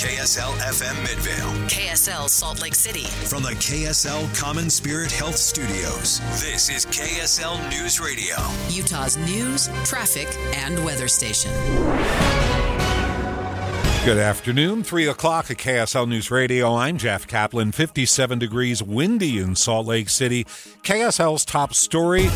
KSL FM Midvale. KSL Salt Lake City. From the KSL Common Spirit Health Studios, this is KSL News Radio. Utah's news, traffic, and weather station. Good afternoon, 3 o'clock at KSL News Radio. I'm Jeff Kaplan. 57 degrees windy in Salt Lake City. KSL's top story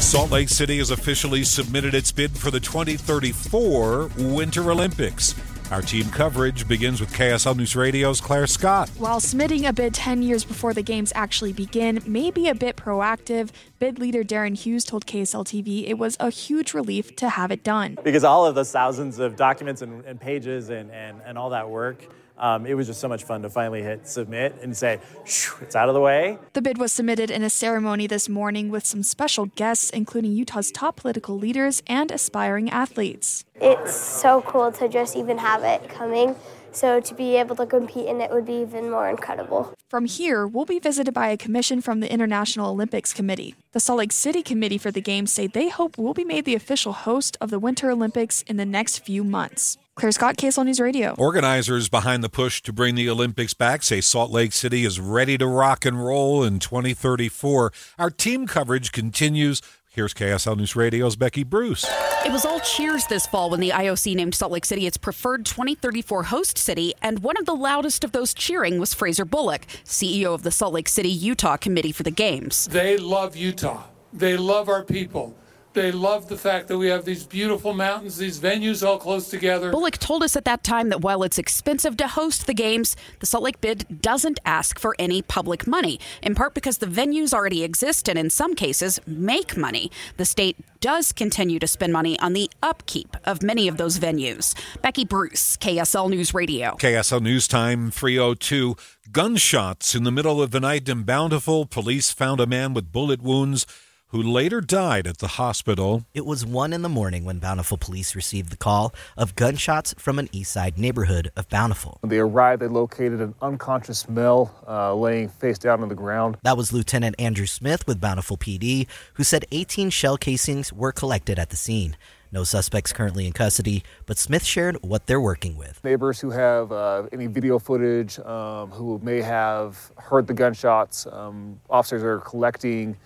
Salt Lake City has officially submitted its bid for the 2034 Winter Olympics. Our team coverage begins with KSL News Radio's Claire Scott. While submitting a bid 10 years before the games actually begin may be a bit proactive, bid leader Darren Hughes told KSL TV it was a huge relief to have it done. Because all of those thousands of documents and, and pages and, and, and all that work um, it was just so much fun to finally hit submit and say, it's out of the way. The bid was submitted in a ceremony this morning with some special guests, including Utah's top political leaders and aspiring athletes. It's so cool to just even have it coming. So to be able to compete in it would be even more incredible. From here, we'll be visited by a commission from the International Olympics Committee. The Salt Lake City Committee for the Games say they hope we'll be made the official host of the Winter Olympics in the next few months. Claire Scott, KSL News Radio. Organizers behind the push to bring the Olympics back say Salt Lake City is ready to rock and roll in 2034. Our team coverage continues Here's KSL News Radio's Becky Bruce. It was all cheers this fall when the IOC named Salt Lake City its preferred 2034 host city, and one of the loudest of those cheering was Fraser Bullock, CEO of the Salt Lake City, Utah Committee for the Games. They love Utah. They love our people. They love the fact that we have these beautiful mountains, these venues all close together. Bullock told us at that time that while it's expensive to host the games, the Salt Lake bid doesn't ask for any public money, in part because the venues already exist and in some cases make money. The state does continue to spend money on the upkeep of many of those venues. Becky Bruce, KSL News Radio. KSL News Time 302. Gunshots in the middle of the night in Bountiful. Police found a man with bullet wounds who later died at the hospital. It was 1 in the morning when Bountiful police received the call of gunshots from an east side neighborhood of Bountiful. When they arrived, they located an unconscious male uh, laying face down on the ground. That was Lieutenant Andrew Smith with Bountiful PD, who said 18 shell casings were collected at the scene. No suspects currently in custody, but Smith shared what they're working with. Neighbors who have uh, any video footage, um, who may have heard the gunshots, um, officers are collecting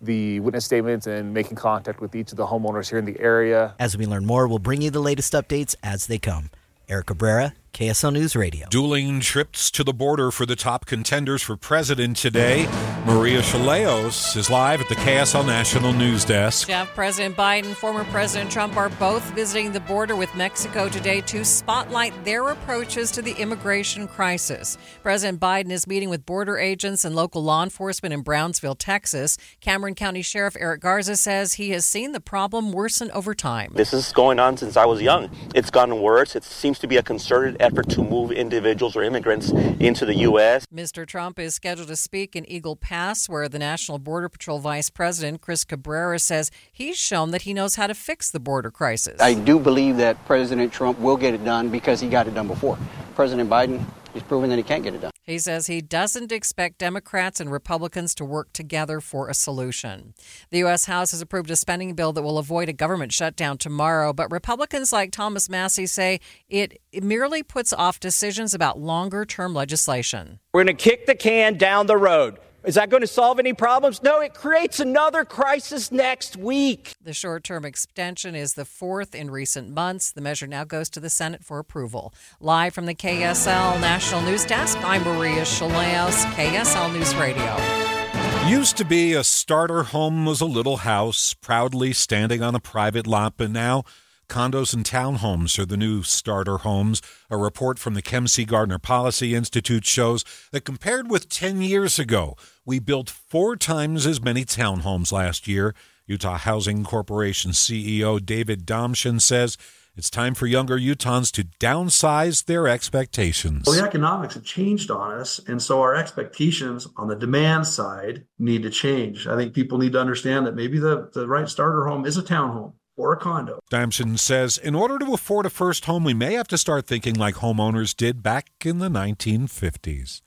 the witness statements and making contact with each of the homeowners here in the area. As we learn more, we'll bring you the latest updates as they come. Eric Cabrera, KSL News Radio. Dueling trips to the border for the top contenders for president today. Maria Shilaos is live at the KSL National News Desk. Jeff, President Biden, former President Trump are both visiting the border with Mexico today to spotlight their approaches to the immigration crisis. President Biden is meeting with border agents and local law enforcement in Brownsville, Texas. Cameron County Sheriff Eric Garza says he has seen the problem worsen over time. This is going on since I was young. It's gotten worse. It seems to be a concerted effort to move individuals or immigrants into the U.S. Mr. Trump is scheduled to speak in Eagle Pass, where the National Border Patrol Vice President Chris Cabrera says he's shown that he knows how to fix the border crisis. I do believe that President Trump will get it done because he got it done before. President Biden He's proven that he can't get it done. He says he doesn't expect Democrats and Republicans to work together for a solution. The U.S. House has approved a spending bill that will avoid a government shutdown tomorrow, but Republicans like Thomas Massie say it merely puts off decisions about longer term legislation. We're going to kick the can down the road. Is that going to solve any problems? No, it creates another crisis next week. The short term extension is the fourth in recent months. The measure now goes to the Senate for approval. Live from the KSL National News Desk, I'm Maria Shilaos, KSL News Radio. Used to be a starter home was a little house proudly standing on a private lot, but now Condos and townhomes are the new starter homes. A report from the Kem C. Gardner Policy Institute shows that compared with 10 years ago, we built four times as many townhomes last year. Utah Housing Corporation CEO David Damschen says it's time for younger Utahns to downsize their expectations. Well, the economics have changed on us, and so our expectations on the demand side need to change. I think people need to understand that maybe the, the right starter home is a townhome or a condo. Damschen says in order to afford a first home, we may have to start thinking like homeowners did back in the 1950s.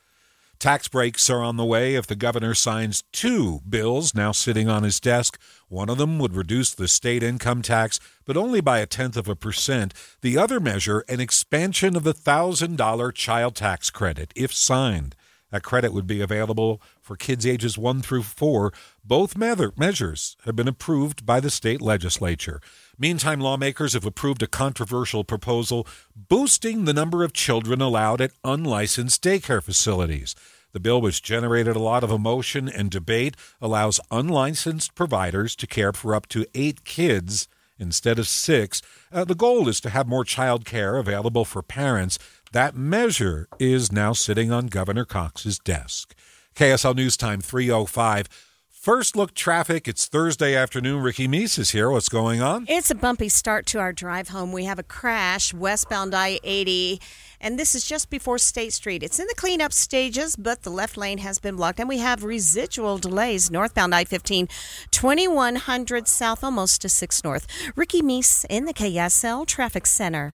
Tax breaks are on the way if the governor signs two bills now sitting on his desk. One of them would reduce the state income tax, but only by a tenth of a percent. The other measure, an expansion of the $1,000 child tax credit, if signed. That credit would be available for kids ages 1 through 4. Both measures have been approved by the state legislature. Meantime, lawmakers have approved a controversial proposal boosting the number of children allowed at unlicensed daycare facilities. The bill, which generated a lot of emotion and debate, allows unlicensed providers to care for up to eight kids instead of six. Uh, the goal is to have more child care available for parents. That measure is now sitting on Governor Cox's desk. KSL News Time 305. First look traffic. It's Thursday afternoon. Ricky Meese is here. What's going on? It's a bumpy start to our drive home. We have a crash westbound I 80, and this is just before State Street. It's in the cleanup stages, but the left lane has been blocked, and we have residual delays northbound I 15, 2100 south, almost to 6 north. Ricky Meese in the KSL Traffic Center.